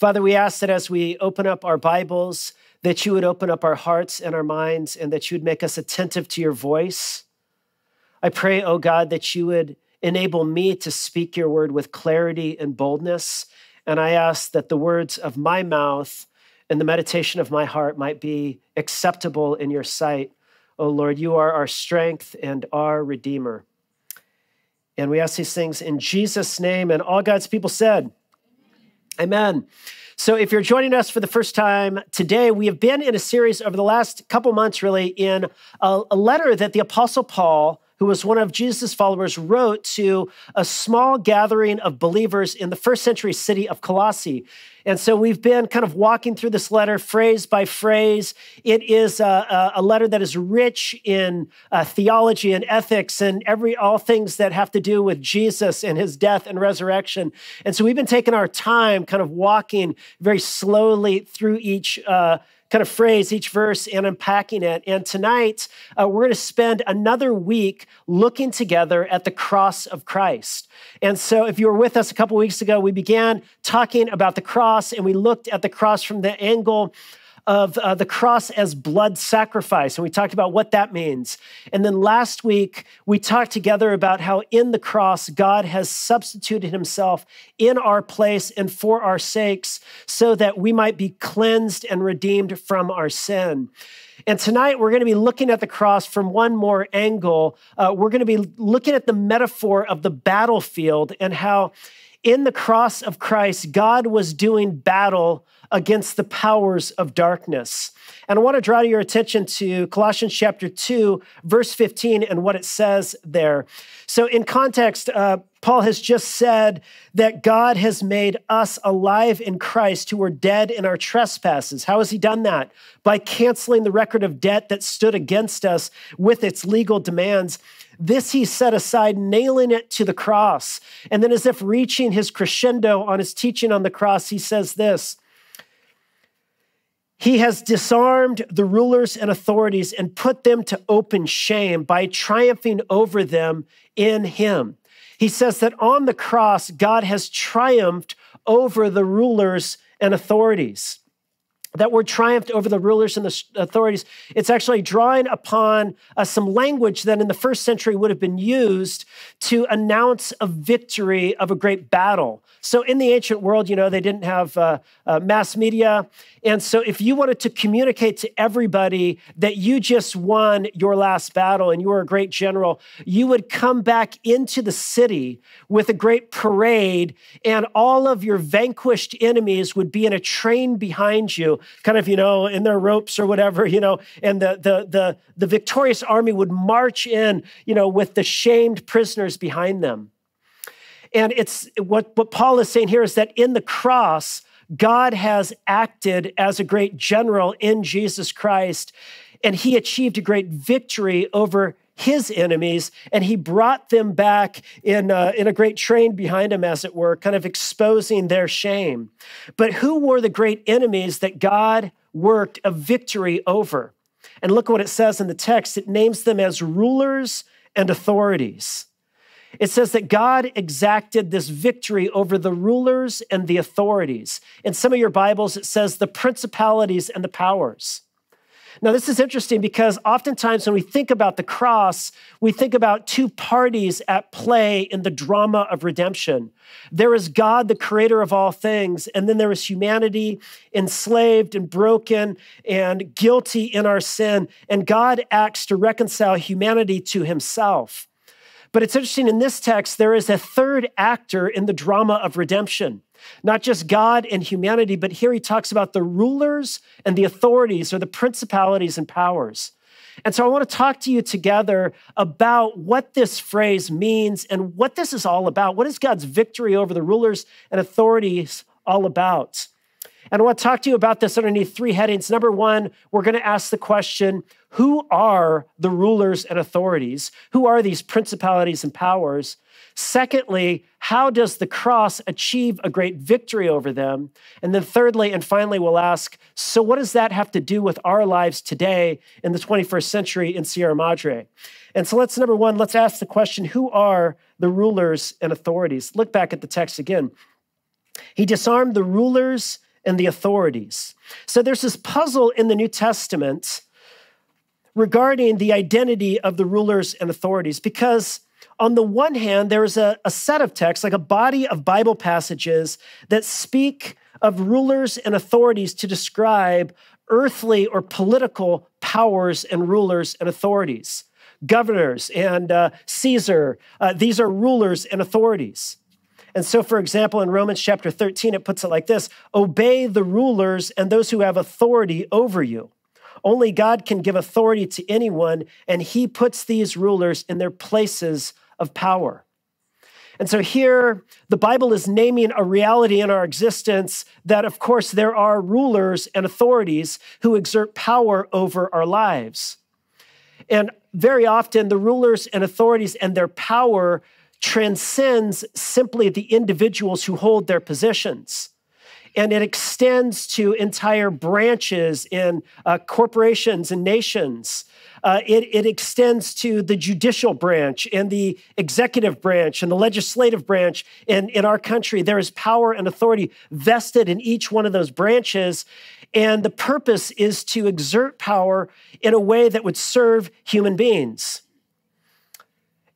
Father, we ask that as we open up our Bibles, that you would open up our hearts and our minds and that you would make us attentive to your voice. I pray, oh God, that you would enable me to speak your word with clarity and boldness. And I ask that the words of my mouth and the meditation of my heart might be acceptable in your sight. Oh Lord, you are our strength and our Redeemer. And we ask these things in Jesus' name. And all God's people said, Amen. So, if you're joining us for the first time today, we have been in a series over the last couple months, really, in a, a letter that the Apostle Paul who was one of Jesus' followers, wrote to a small gathering of believers in the first century city of Colossae. And so we've been kind of walking through this letter phrase by phrase. It is a, a letter that is rich in uh, theology and ethics and every all things that have to do with Jesus and his death and resurrection. And so we've been taking our time, kind of walking very slowly through each. Uh, kind of phrase each verse and unpacking it. And tonight, uh, we're going to spend another week looking together at the cross of Christ. And so, if you were with us a couple weeks ago, we began talking about the cross and we looked at the cross from the angle of uh, the cross as blood sacrifice. And we talked about what that means. And then last week, we talked together about how in the cross, God has substituted himself in our place and for our sakes so that we might be cleansed and redeemed from our sin. And tonight we're going to be looking at the cross from one more angle. Uh, we're going to be looking at the metaphor of the battlefield and how in the cross of Christ, God was doing battle against the powers of darkness. And I want to draw your attention to Colossians chapter 2, verse 15, and what it says there. So, in context, uh, Paul has just said that God has made us alive in Christ who were dead in our trespasses. How has he done that? By canceling the record of debt that stood against us with its legal demands. This he set aside, nailing it to the cross. And then, as if reaching his crescendo on his teaching on the cross, he says this he has disarmed the rulers and authorities and put them to open shame by triumphing over them in him. He says that on the cross, God has triumphed over the rulers and authorities. That word triumphed over the rulers and the authorities, it's actually drawing upon uh, some language that in the first century would have been used to announce a victory of a great battle. So in the ancient world, you know, they didn't have uh, uh, mass media. And so if you wanted to communicate to everybody that you just won your last battle and you were a great general, you would come back into the city with a great parade and all of your vanquished enemies would be in a train behind you, kind of, you know, in their ropes or whatever, you know, and the the the, the victorious army would march in, you know, with the shamed prisoners behind them. And it's what, what Paul is saying here is that in the cross, God has acted as a great general in Jesus Christ, and he achieved a great victory over his enemies, and he brought them back in, uh, in a great train behind him, as it were, kind of exposing their shame. But who were the great enemies that God worked a victory over? And look what it says in the text it names them as rulers and authorities. It says that God exacted this victory over the rulers and the authorities. In some of your Bibles, it says the principalities and the powers. Now, this is interesting because oftentimes when we think about the cross, we think about two parties at play in the drama of redemption. There is God, the creator of all things, and then there is humanity enslaved and broken and guilty in our sin, and God acts to reconcile humanity to himself. But it's interesting in this text, there is a third actor in the drama of redemption. Not just God and humanity, but here he talks about the rulers and the authorities or the principalities and powers. And so I want to talk to you together about what this phrase means and what this is all about. What is God's victory over the rulers and authorities all about? And I want to talk to you about this underneath three headings. Number one, we're going to ask the question who are the rulers and authorities? Who are these principalities and powers? Secondly, how does the cross achieve a great victory over them? And then, thirdly, and finally, we'll ask so, what does that have to do with our lives today in the 21st century in Sierra Madre? And so, let's number one, let's ask the question who are the rulers and authorities? Look back at the text again. He disarmed the rulers and the authorities. So there's this puzzle in the New Testament regarding the identity of the rulers and authorities because on the one hand, there is a, a, set of texts, like a body of Bible passages that speak of rulers and authorities to describe earthly or political powers and rulers and authorities. Governors and uh, Caesar, uh, these are rulers and authorities. And so, for example, in Romans chapter 13, it puts it like this Obey the rulers and those who have authority over you. Only God can give authority to anyone, and he puts these rulers in their places of power. And so here, the Bible is naming a reality in our existence that, of course, there are rulers and authorities who exert power over our lives. And very often, the rulers and authorities and their power transcends simply the individuals who hold their positions. And it extends to entire branches in uh, corporations and nations. Uh, it, it extends to the judicial branch and the executive branch and the legislative branch in, in our country. There is power and authority vested in each one of those branches. And the purpose is to exert power in a way that would serve human beings.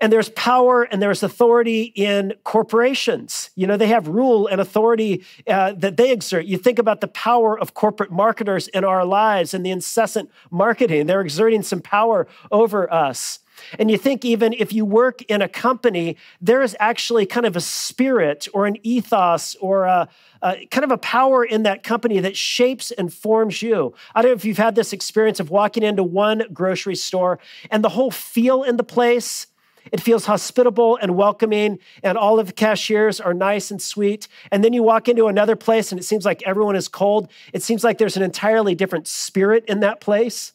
And there's power and there's authority in corporations. You know, they have rule and authority uh, that they exert. You think about the power of corporate marketers in our lives and the incessant marketing. They're exerting some power over us. And you think, even if you work in a company, there is actually kind of a spirit or an ethos or a, a, kind of a power in that company that shapes and forms you. I don't know if you've had this experience of walking into one grocery store and the whole feel in the place it feels hospitable and welcoming, and all of the cashiers are nice and sweet. And then you walk into another place and it seems like everyone is cold. It seems like there's an entirely different spirit in that place.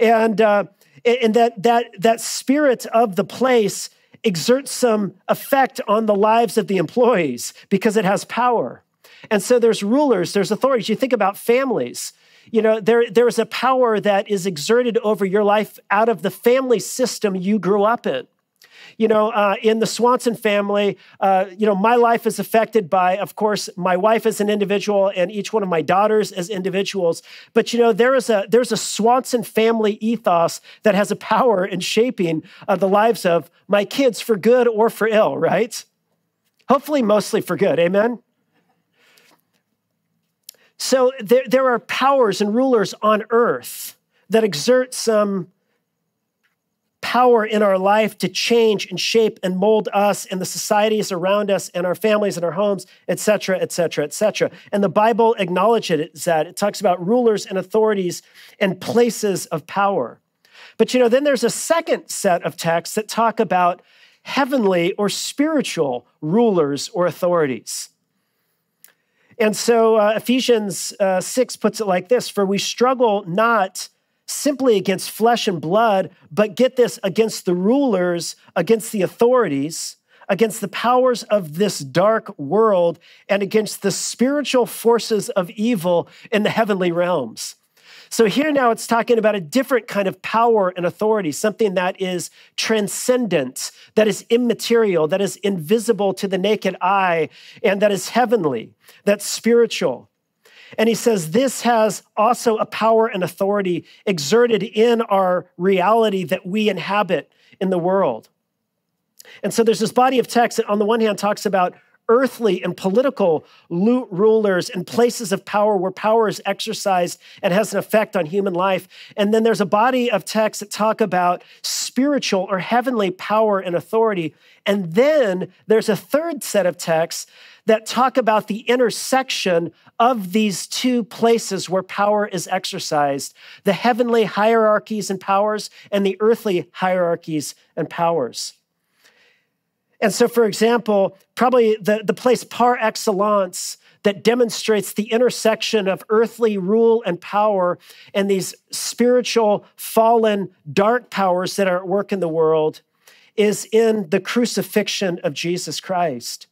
And, uh, and that, that, that spirit of the place exerts some effect on the lives of the employees because it has power. And so there's rulers, there's authorities. You think about families you know, there, there is a power that is exerted over your life out of the family system you grew up in. You know, uh, in the Swanson family, uh, you know, my life is affected by, of course, my wife as an individual and each one of my daughters as individuals. But you know, there is a there's a Swanson family ethos that has a power in shaping uh, the lives of my kids for good or for ill. Right? Hopefully, mostly for good. Amen. So there, there are powers and rulers on earth that exert some power in our life to change and shape and mold us and the societies around us and our families and our homes, etc., etc., et cetera, et cetera. And the Bible acknowledges that. It talks about rulers and authorities and places of power. But you know, then there's a second set of texts that talk about heavenly or spiritual rulers or authorities. And so uh, Ephesians uh, 6 puts it like this For we struggle not simply against flesh and blood, but get this against the rulers, against the authorities, against the powers of this dark world, and against the spiritual forces of evil in the heavenly realms. So here now it's talking about a different kind of power and authority, something that is transcendent, that is immaterial, that is invisible to the naked eye, and that is heavenly, that's spiritual. And he says this has also a power and authority exerted in our reality that we inhabit in the world. And so there's this body of text that, on the one hand, talks about earthly and political rulers and places of power where power is exercised and has an effect on human life. And then there's a body of texts that talk about spiritual or heavenly power and authority. And then there's a third set of texts that talk about the intersection of these two places where power is exercised the heavenly hierarchies and powers and the earthly hierarchies and powers. And so, for example, probably the, the place par excellence that demonstrates the intersection of earthly rule and power and these spiritual, fallen, dark powers that are at work in the world is in the crucifixion of Jesus Christ.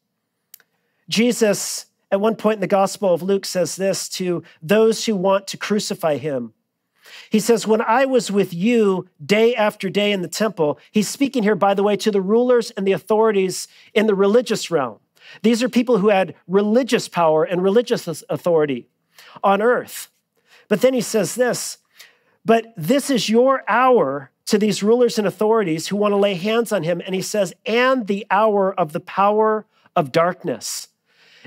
Jesus, at one point in the Gospel of Luke, says this to those who want to crucify him he says, When I was with you day after day in the temple, he's speaking here, by the way, to the rulers and the authorities in the religious realm. These are people who had religious power and religious authority on earth. But then he says this, but this is your hour to these rulers and authorities who want to lay hands on him. And he says, and the hour of the power of darkness.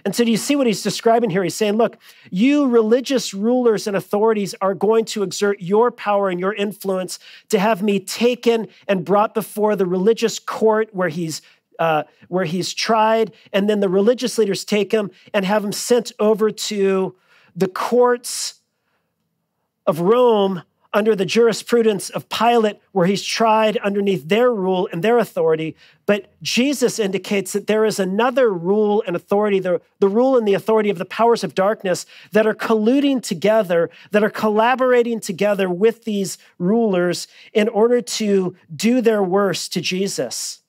And so, do you see what he's describing here? He's saying, look, you religious rulers and authorities are going to exert your power and your influence to have me taken and brought before the religious court where he's uh, where he's tried, and then the religious leaders take him and have him sent over to the courts of Rome under the jurisprudence of Pilate, where he's tried underneath their rule and their authority. But Jesus indicates that there is another rule and authority, the, the rule and the authority of the powers of darkness that are colluding together, that are collaborating together with these rulers in order to do their worst to Jesus.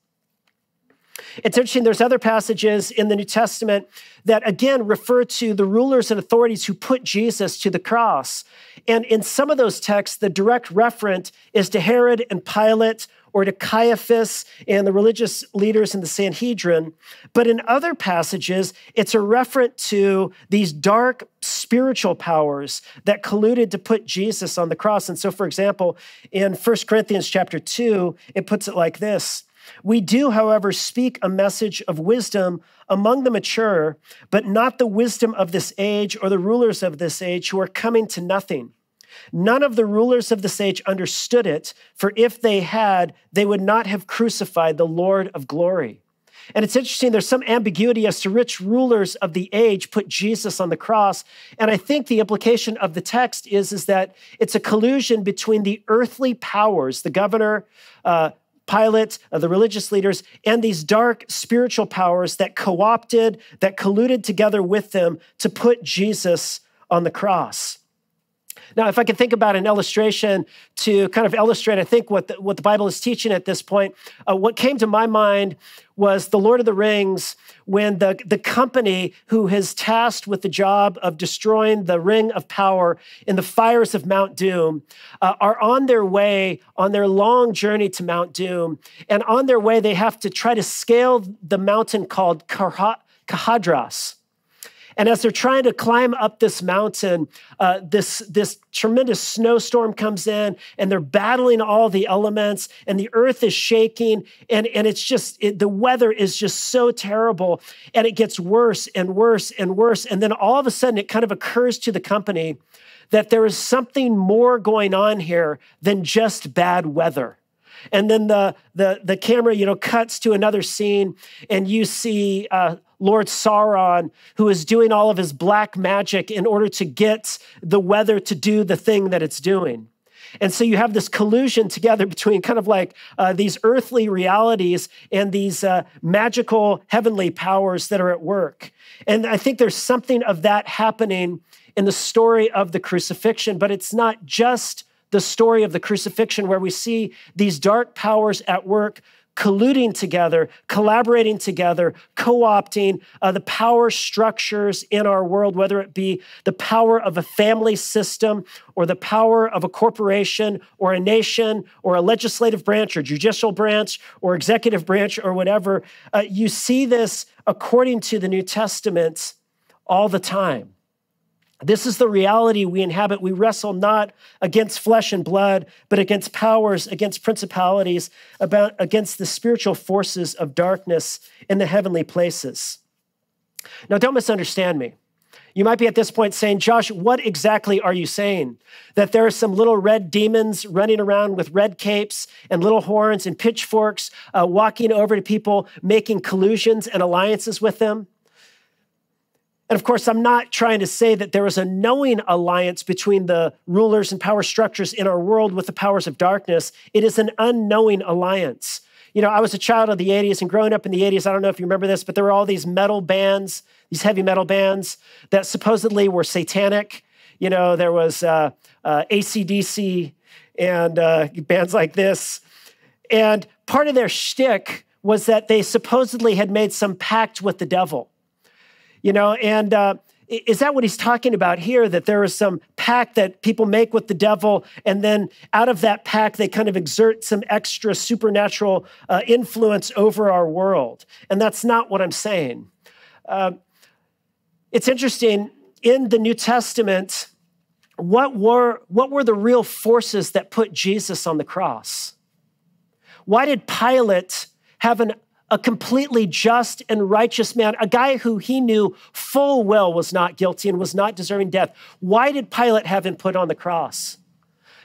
It's interesting, there's other passages in the New Testament that again refer to the rulers and authorities who put Jesus to the cross. And in some of those texts, the direct reference is to Herod and Pilate or to Caiaphas and the religious leaders in the Sanhedrin. But in other passages, it's a reference to these dark spiritual powers that colluded to put Jesus on the cross. And so, for example, in 1 Corinthians chapter 2, it puts it like this we do, however, speak a message of wisdom among the mature, but not the wisdom of this age or the rulers of this age who are coming to nothing. None of the rulers of this age understood it, for if they had, they would not have crucified the Lord of glory. And it's interesting, there's some ambiguity as to which rulers of the age put Jesus on the cross. And I think the implication of the text is, is that it's a collusion between the earthly powers, the governor, uh, Pilate, uh, the religious leaders, and these dark spiritual powers that co opted, that colluded together with them to put Jesus on the cross. Now, if I could think about an illustration to kind of illustrate, I think what the, what the Bible is teaching at this point, uh, what came to my mind was the Lord of the Rings when the, the company who is tasked with the job of destroying the ring of power in the fires of Mount Doom uh, are on their way on their long journey to Mount Doom. And on their way, they have to try to scale the mountain called Caradhras. And as they're trying to climb up this mountain, uh, this, this tremendous snowstorm comes in and they're battling all the elements and the earth is shaking. And, and it's just, it, the weather is just so terrible. And it gets worse and worse and worse. And then all of a sudden, it kind of occurs to the company that there is something more going on here than just bad weather. And then the, the, the camera, you know, cuts to another scene and you see, uh, Lord Sauron, who is doing all of his black magic in order to get the weather to do the thing that it's doing. And so you have this collusion together between kind of like uh, these earthly realities and these uh, magical heavenly powers that are at work. And I think there's something of that happening in the story of the crucifixion, but it's not just the story of the crucifixion where we see these dark powers at work colluding together, collaborating together, co opting uh, the power structures in our world, whether it be the power of a family system or the power of a corporation or a nation or a legislative branch or judicial branch or executive branch or whatever. Uh, you see this according to the New Testament all the time. This is the reality we inhabit. We wrestle not against flesh and blood, but against powers, against principalities, about, against the spiritual forces of darkness in the heavenly places. Now, don't misunderstand me. You might be at this point saying, Josh, what exactly are you saying? That there are some little red demons running around with red capes and little horns and pitchforks, uh, walking over to people, making collusions and alliances with them? And of course, I'm not trying to say that there is a knowing alliance between the rulers and power structures in our world with the powers of darkness. It is an unknowing alliance. You know, I was a child of the 80s and growing up in the 80s, I don't know if you remember this, but there were all these metal bands, these heavy metal bands that supposedly were satanic. You know, there was uh, uh, ACDC and uh, bands like this. And part of their shtick was that they supposedly had made some pact with the devil you know, and uh, is that what he's talking about here? That there is some pact that people make with the devil, and then out of that pact, they kind of exert some extra supernatural uh, influence over our world. And that's not what I'm saying. uh, it's interesting in the New Testament, what were, what were the real forces that put Jesus on the cross? Why did Pilate have an, a completely just and righteous man, a guy who he knew full well was not guilty and was not deserving death? Why did Pilate have him put on the cross?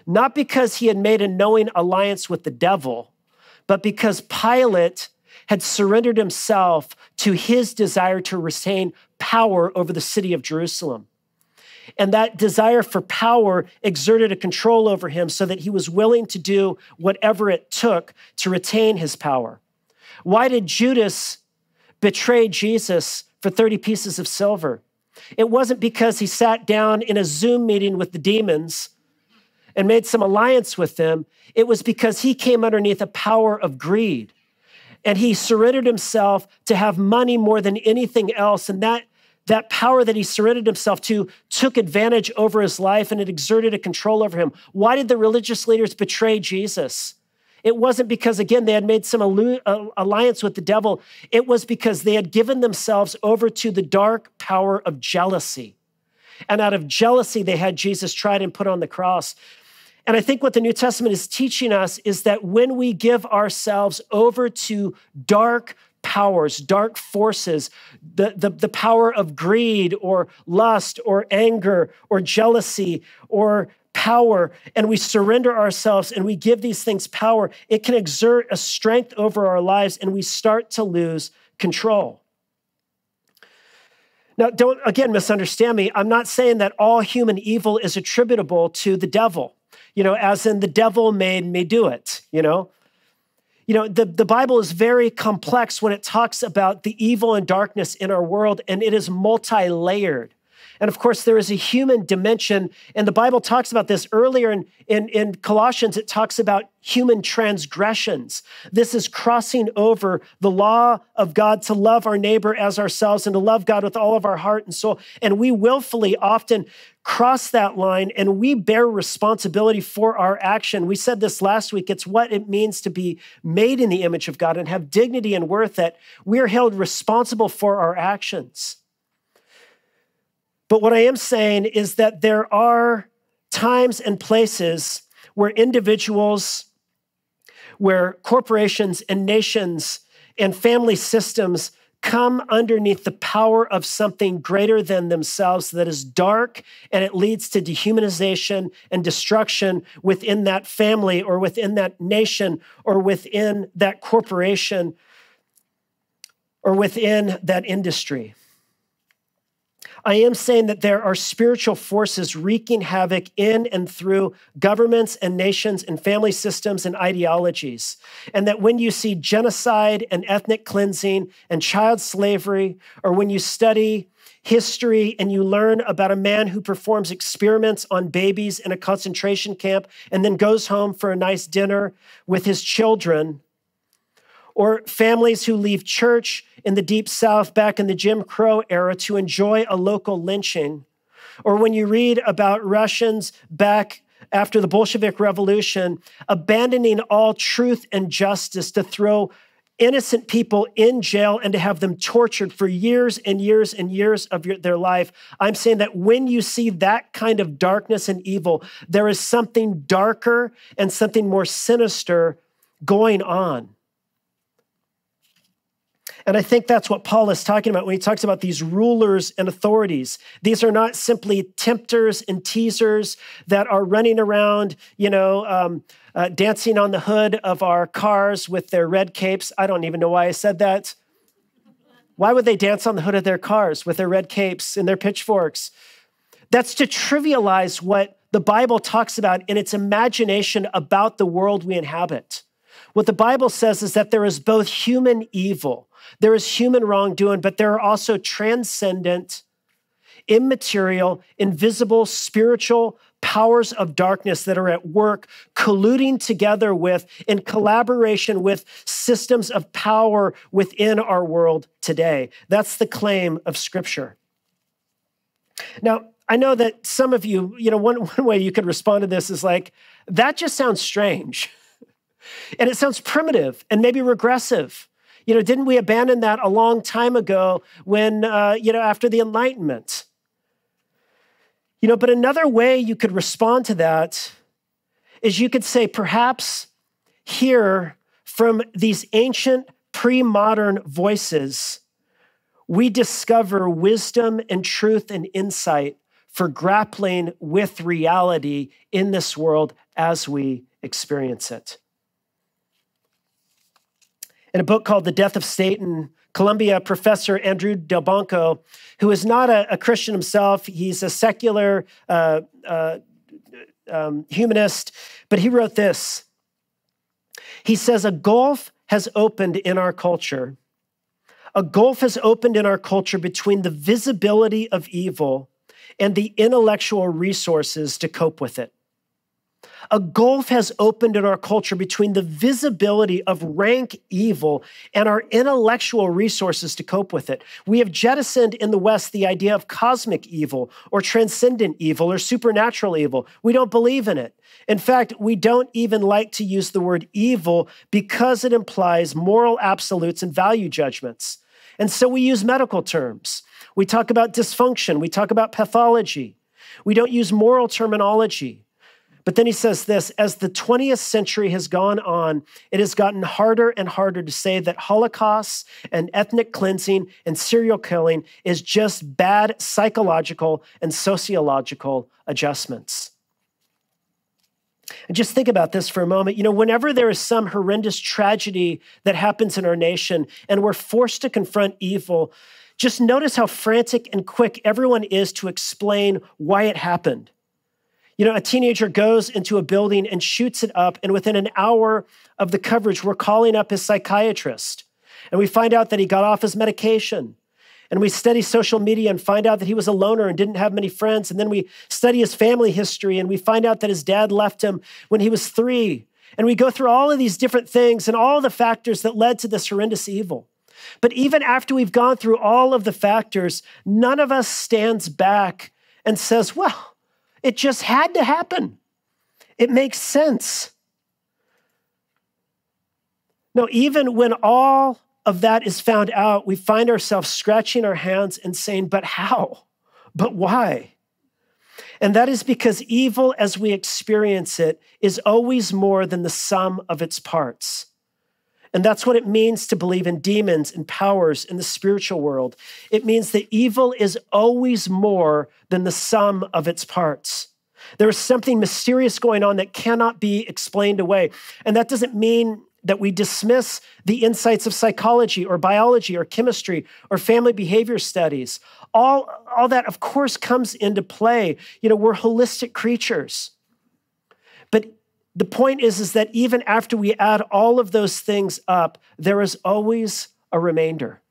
Not because he had made a knowing alliance with the devil, but because Pilate had surrendered himself to his desire to retain power over the city of Jerusalem. And that desire for power exerted a control over him so that he was willing to do whatever it took to retain his power. Why did Judas betray Jesus for 30 pieces of silver? It wasn't because he sat down in a Zoom meeting with the demons and made some alliance with them. It was because he came underneath a power of greed and he surrendered himself to have money more than anything else. And that that power that he surrendered himself to took advantage over his life and it exerted a control over him. Why did the religious leaders betray Jesus? It wasn't because, again, they had made some uh, alliance with the devil. It was because they had given themselves over to the dark power of jealousy. And out of jealousy, they had Jesus tried and put on the cross. And I think what the New Testament is teaching us is that when we give ourselves over to dark powers, dark forces, the, the, the power of greed or lust or anger or jealousy or power, and we surrender ourselves and we give these things power, it can exert a strength over our lives and we start to lose control. Now, don't again misunderstand me. I'm not saying that all human evil is attributable to the devil, you know, as in the devil made me do it, you know. You know, the, the Bible is very complex when it talks about the evil and darkness in our world, and it is multi layered. And of course, there is a human dimension. And the Bible talks about this earlier in, in, in, Colossians. It talks about human transgressions. This is crossing over the law of God to love our neighbor as ourselves and to love God with all of our heart and soul. And we willfully often cross that line and we bear responsibility for our action. We said this last week. It's what it means to be made in the image of God and have dignity and worth that we are held responsible for our actions. But what I am saying is that there are times and places where individuals, where corporations and nations and family systems come underneath the power of something greater than themselves that is dark and it leads to dehumanization and destruction within that family or within that nation or within that corporation or within that industry. I am saying that there are spiritual forces wreaking havoc in and through governments and nations and family systems and ideologies. And that when you see genocide and ethnic cleansing and child slavery, or when you study history and you learn about a man who performs experiments on babies in a concentration camp and then goes home for a nice dinner with his children, or families who leave church in the deep south back in the Jim Crow era to enjoy a local lynching, or when you read about Russians back after the Bolshevik Revolution abandoning all truth and justice to throw innocent people in jail and to have them tortured for years and years and years of your, their life. I'm saying that when you see that kind of darkness and evil, there is something darker and something more sinister going on. And I think that's what Paul is talking about when he talks about these rulers and authorities. These are not simply tempters and teasers that are running around, you know, um, uh, dancing on the hood of our cars with their red capes. I don't even know why I said that. Why would they dance on the hood of their cars with their red capes and their pitchforks? That's to trivialize what the Bible talks about in its imagination about the world we inhabit. What the Bible says is that there is both human evil there is human wrongdoing, but there are also transcendent, immaterial, invisible, spiritual powers of darkness that are at work, colluding together with, in collaboration with systems of power within our world today. That's the claim of Scripture. Now, I know that some of you, you know, one, one way you could respond to this is like, that just sounds strange. and it sounds primitive and maybe regressive. You know, didn't we abandon that a long time ago when, uh, you know, after the Enlightenment? You know, but another way you could respond to that is you could say, perhaps here from these ancient pre modern voices, we discover wisdom and truth and insight for grappling with reality in this world as we experience it. In a book called The Death of Satan, Columbia professor Andrew Delbanco, who is not a, a Christian himself, he's a secular uh, uh, um, humanist, but he wrote this. He says, A gulf has opened in our culture. A gulf has opened in our culture between the visibility of evil and the intellectual resources to cope with it. A gulf has opened in our culture between the visibility of rank evil and our intellectual resources to cope with it. We have jettisoned in the West the idea of cosmic evil or transcendent evil or supernatural evil. We don't believe in it. In fact, we don't even like to use the word evil because it implies moral absolutes and value judgments. And so we use medical terms. We talk about dysfunction, we talk about pathology. We don't use moral terminology. But then he says this as the 20th century has gone on, it has gotten harder and harder to say that Holocausts and ethnic cleansing and serial killing is just bad psychological and sociological adjustments. And just think about this for a moment. You know, whenever there is some horrendous tragedy that happens in our nation and we're forced to confront evil, just notice how frantic and quick everyone is to explain why it happened. You know, a teenager goes into a building and shoots it up, and within an hour of the coverage, we're calling up his psychiatrist. And we find out that he got off his medication. And we study social media and find out that he was a loner and didn't have many friends. And then we study his family history and we find out that his dad left him when he was three. And we go through all of these different things and all the factors that led to this horrendous evil. But even after we've gone through all of the factors, none of us stands back and says, well, it just had to happen. It makes sense. No, even when all of that is found out, we find ourselves scratching our hands and saying, But how? But why? And that is because evil, as we experience it, is always more than the sum of its parts. And that's what it means to believe in demons and powers in the spiritual world. It means that evil is always more than the sum of its parts. There is something mysterious going on that cannot be explained away. And that doesn't mean that we dismiss the insights of psychology or biology or chemistry or family behavior studies. All, all that, of course, comes into play. You know, we're holistic creatures. The point is, is that even after we add all of those things up, there is always a remainder.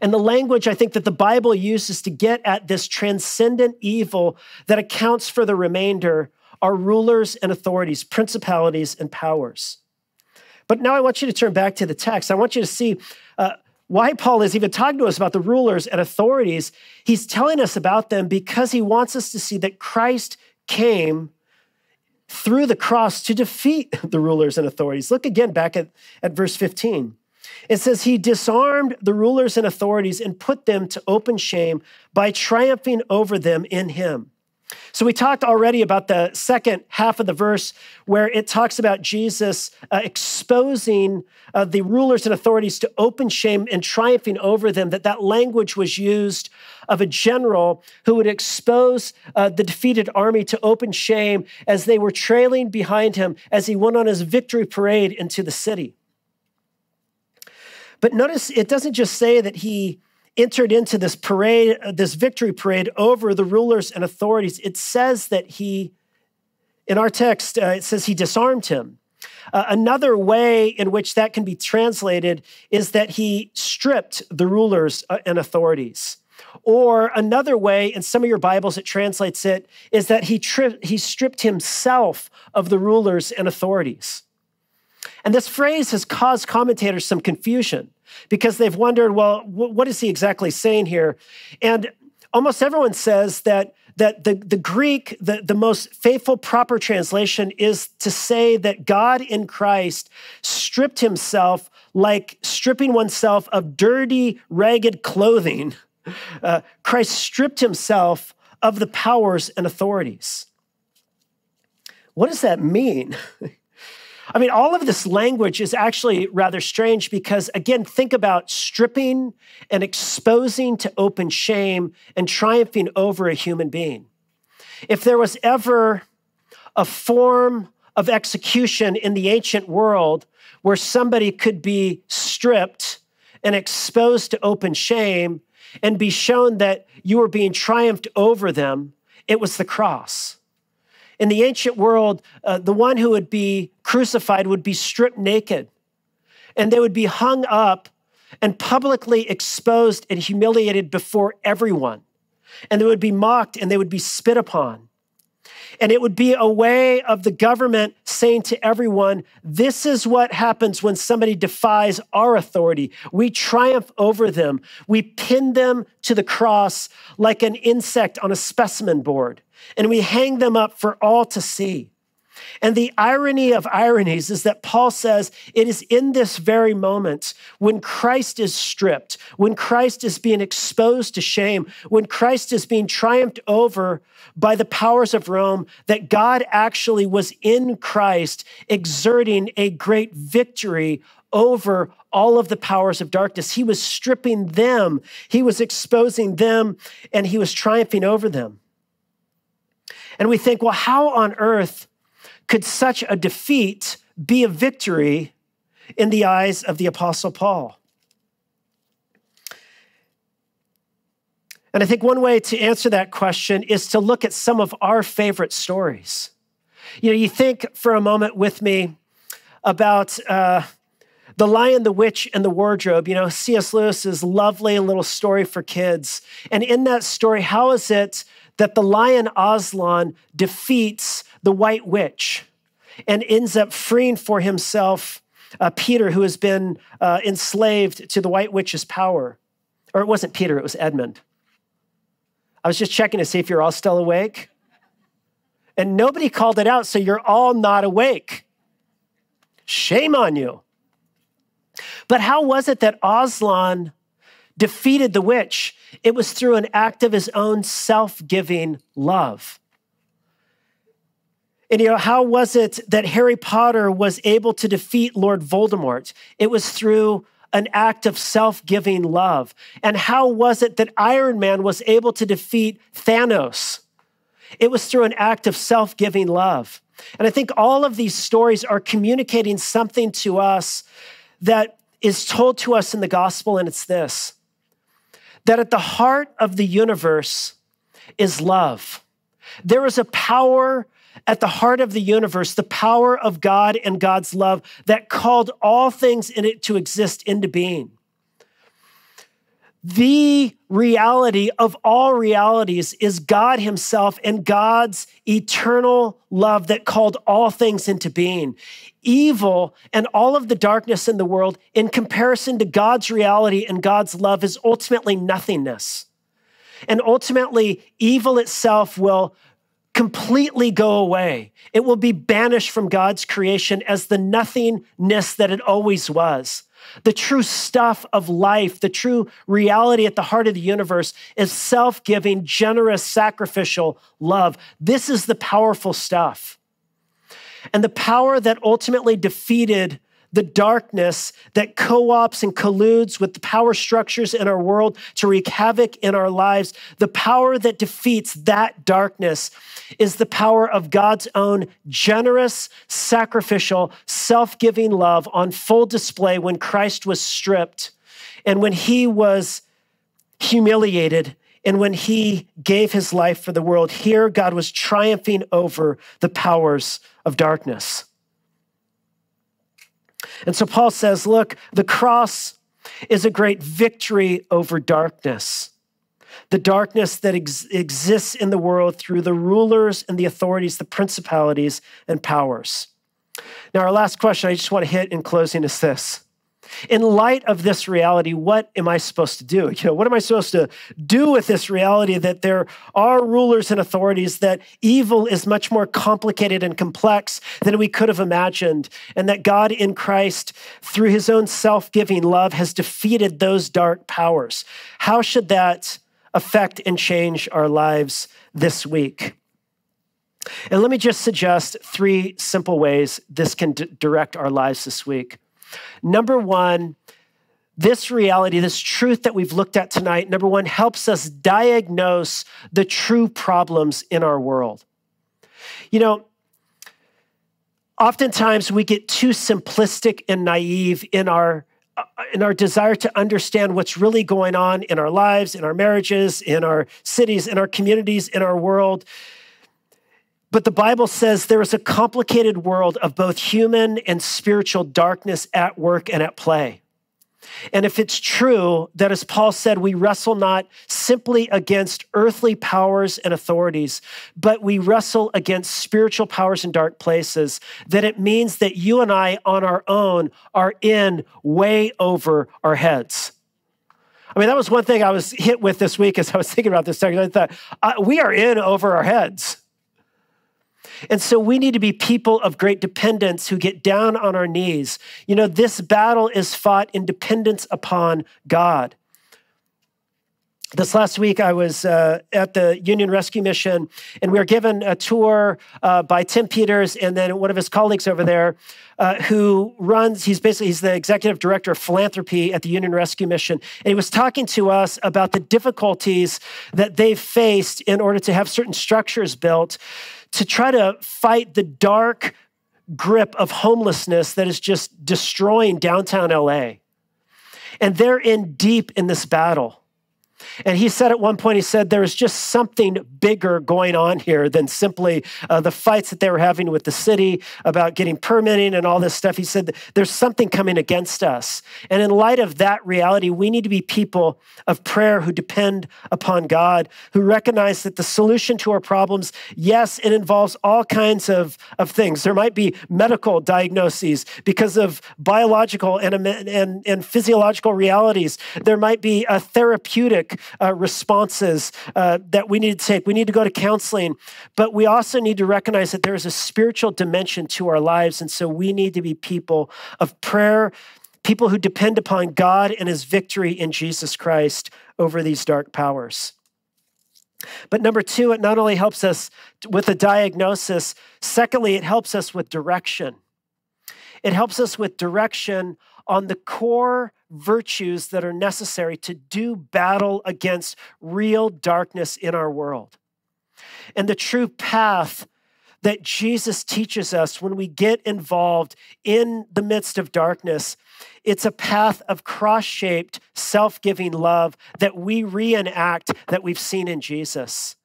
And the language I think that the Bible uses to get at this transcendent evil that accounts for the remainder are rulers and authorities, principalities and powers. But now I want you to turn back to the text. I want you to see uh, why Paul is even talking to us about the rulers and authorities. He's telling us about them because he wants us to see that Christ came through the cross to defeat the rulers and authorities. Look again back at, at verse 15. It says, He disarmed the rulers and authorities and put them to open shame by triumphing over them in Him. So, we talked already about the second half of the verse where it talks about Jesus uh, exposing uh, the rulers and authorities to open shame and triumphing over them, that that language was used of a general who would expose uh, the defeated army to open shame as they were trailing behind him as he went on his victory parade into the city. But notice it doesn't just say that he entered into this parade, uh, this victory parade over the rulers and authorities. It says that he, in our text, uh, it says he disarmed him. Uh, another way in which that can be translated is that he stripped the rulers uh, and authorities. Or another way, in some of your Bibles, it translates it, is that he, tri- he stripped himself of the rulers and authorities. And this phrase has caused commentators some confusion because they've wondered, well, what is he exactly saying here? And almost everyone says that that the, the Greek, the, the most faithful, proper translation is to say that God in Christ stripped himself like stripping oneself of dirty, ragged clothing. Uh, Christ stripped himself of the powers and authorities. What does that mean? I mean, all of this language is actually rather strange because, again, think about stripping and exposing to open shame and triumphing over a human being. If there was ever a form of execution in the ancient world where somebody could be stripped and exposed to open shame and be shown that you were being triumphed over them, it was the cross. In the ancient world, uh, the one who would be crucified would be stripped naked, and they would be hung up and publicly exposed and humiliated before everyone. And they would be mocked and they would be spit upon. And it would be a way of the government saying to everyone, this is what happens when somebody defies our authority. We triumph over them. We pin them to the cross like an insect on a specimen board, and we hang them up for all to see. And the irony of ironies is that Paul says it is in this very moment when Christ is stripped, when Christ is being exposed to shame, when Christ is being triumphed over by the powers of Rome, that God actually was in Christ exerting a great victory over all of the powers of darkness. He was stripping them, he was exposing them, and he was triumphing over them. And we think, well, how on earth? Could such a defeat be a victory in the eyes of the Apostle Paul? And I think one way to answer that question is to look at some of our favorite stories. You know, you think for a moment with me about uh, The Lion, the Witch, and the Wardrobe. You know, C.S. Lewis's lovely little story for kids. And in that story, how is it that the lion Aslan defeats the white witch and ends up freeing for himself uh, Peter, who has been uh, enslaved to the white witch's power. Or it wasn't Peter, it was Edmund. I was just checking to see if you're all still awake. And nobody called it out, so you're all not awake. Shame on you. But how was it that Aslan defeated the witch? It was through an act of his own self giving love. And you know, how was it that Harry Potter was able to defeat Lord Voldemort? It was through an act of self giving love. And how was it that Iron Man was able to defeat Thanos? It was through an act of self giving love. And I think all of these stories are communicating something to us that is told to us in the gospel, and it's this that at the heart of the universe is love. There is a power at the heart of the universe, the power of God and God's love that called all things in it to exist into being. The reality of all realities is God Himself and God's eternal love that called all things into being. Evil and all of the darkness in the world, in comparison to God's reality and God's love, is ultimately nothingness. And ultimately, evil itself will completely go away. It will be banished from God's creation as the nothingness that it always was. The true stuff of life, the true reality at the heart of the universe is self giving, generous, sacrificial love. This is the powerful stuff. And the power that ultimately defeated the darkness that co ops and colludes with the power structures in our world to wreak havoc in our lives, the power that defeats that darkness is the power of God's own generous, sacrificial, self giving love on full display when Christ was stripped and when he was humiliated and when he gave his life for the world. Here, God was triumphing over the powers of darkness. And so Paul says, look, the cross is a great victory over darkness. The darkness that ex- exists in the world through the rulers and the authorities, the principalities and powers. Now, our last question I just want to hit in closing is this In light of this reality, what am I supposed to do? You know, what am I supposed to do with this reality that there are rulers and authorities, that evil is much more complicated and complex than we could have imagined, and that God in Christ, through his own self giving love, has defeated those dark powers? How should that affect and change our lives this week? And let me just suggest three simple ways this can d- direct our lives this week. Number one, this reality, this truth that we've looked at tonight, number one, helps us diagnose the true problems in our world. You know, oftentimes we get too simplistic and naive in our uh, in our desire to understand what's really going on in our lives, in our marriages, in our cities, in our communities, in our world. But the Bible says there is a complicated world of both human and spiritual darkness at work and at play. And if it's true that, as Paul said, we wrestle not simply against earthly powers and authorities, but we wrestle against spiritual powers in dark places, that it means that you and I on our own are in way over our heads. I mean, that was one thing I was hit with this week as I was thinking about this text. I thought, uh, we are in over our heads. And so we need to be people of great dependence who get down on our knees. You know, this battle is fought in dependence upon God. This last week, I was uh, at the Union Rescue Mission, and we were given a tour uh, by Tim Peters and then one of his colleagues over there, uh, who runs. He's basically he's the executive director of philanthropy at the Union Rescue Mission, and he was talking to us about the difficulties that they've faced in order to have certain structures built to try to fight the dark grip of homelessness that is just destroying downtown LA. And they're in deep in this battle. And he said at one point, he said, there is just something bigger going on here than simply uh, the fights that they were having with the city about getting permitting and all this stuff. He said, there's something coming against us. And in light of that reality, we need to be people of prayer who depend upon God, who recognize that the solution to our problems, yes, it involves all kinds of, of things. There might be medical diagnoses because of biological and, and, and physiological realities. There might be a therapeutic uh, responses uh, that we need to take. We need to go to counseling, but we also need to recognize that there is a spiritual dimension to our lives. And so we need to be people of prayer, people who depend upon God and his victory in Jesus Christ over these dark powers. But number two, it not only helps us with a diagnosis, secondly, it helps us with direction. It helps us with direction on the core virtues that are necessary to do battle against real darkness in our world. And the true path that Jesus teaches us when we get involved in the midst of darkness, it's a path of cross shaped, self giving love that we reenact that we've seen in Jesus.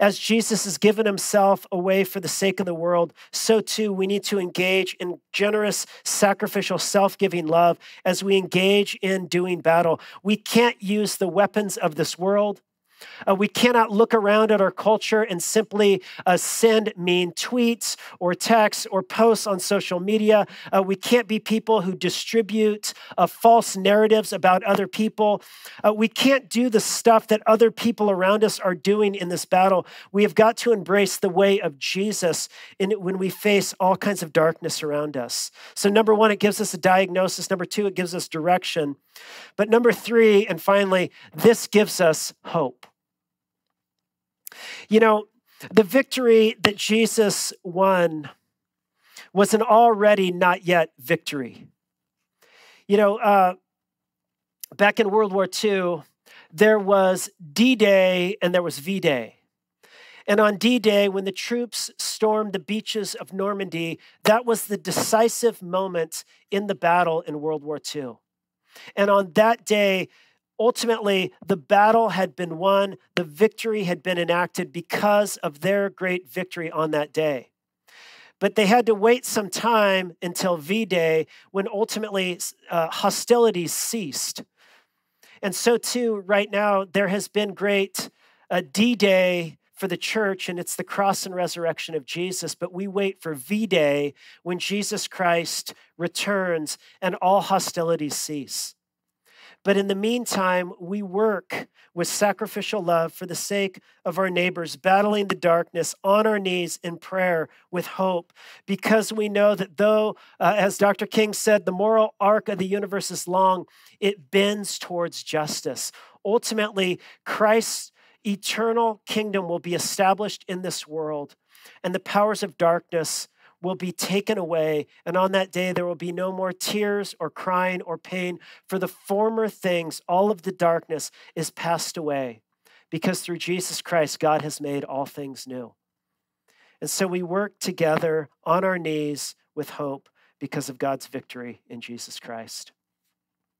As Jesus has given himself away for the sake of the world, so too we need to engage in generous, sacrificial, self giving love as we engage in doing battle. We can't use the weapons of this world. Uh, we cannot look around at our culture and simply uh, send mean tweets or texts or posts on social media. Uh, we can't be people who distribute uh, false narratives about other people. Uh, we can't do the stuff that other people around us are doing in this battle. We have got to embrace the way of Jesus in, when we face all kinds of darkness around us. So, number one, it gives us a diagnosis. Number two, it gives us direction. But number three, and finally, this gives us hope. You know, the victory that Jesus won was an already not yet victory. You know, uh, back in World War II, there was D Day and there was V Day. And on D Day, when the troops stormed the beaches of Normandy, that was the decisive moment in the battle in World War II. And on that day, ultimately the battle had been won, the victory had been enacted because of their great victory on that day. But they had to wait some time until V Day when ultimately uh, hostilities ceased. And so, too, right now, there has been great uh, D Day for the church, and it's the cross and resurrection of Jesus, but we wait for V Day when Jesus Christ returns and all hostilities cease. But in the meantime, we work with sacrificial love for the sake of our neighbors, battling the darkness on our knees in prayer with hope, because we know that though, uh, as Dr. King said, the moral arc of the universe is long, it bends towards justice. Ultimately, Christ's eternal kingdom will be established in this world, and the powers of darkness will be taken away. And on that day, there will be no more tears or crying or pain, for the former things, all of the darkness is passed away. Because through Jesus Christ, God has made all things new. And so we work together on our knees with hope because of God's victory in Jesus Christ.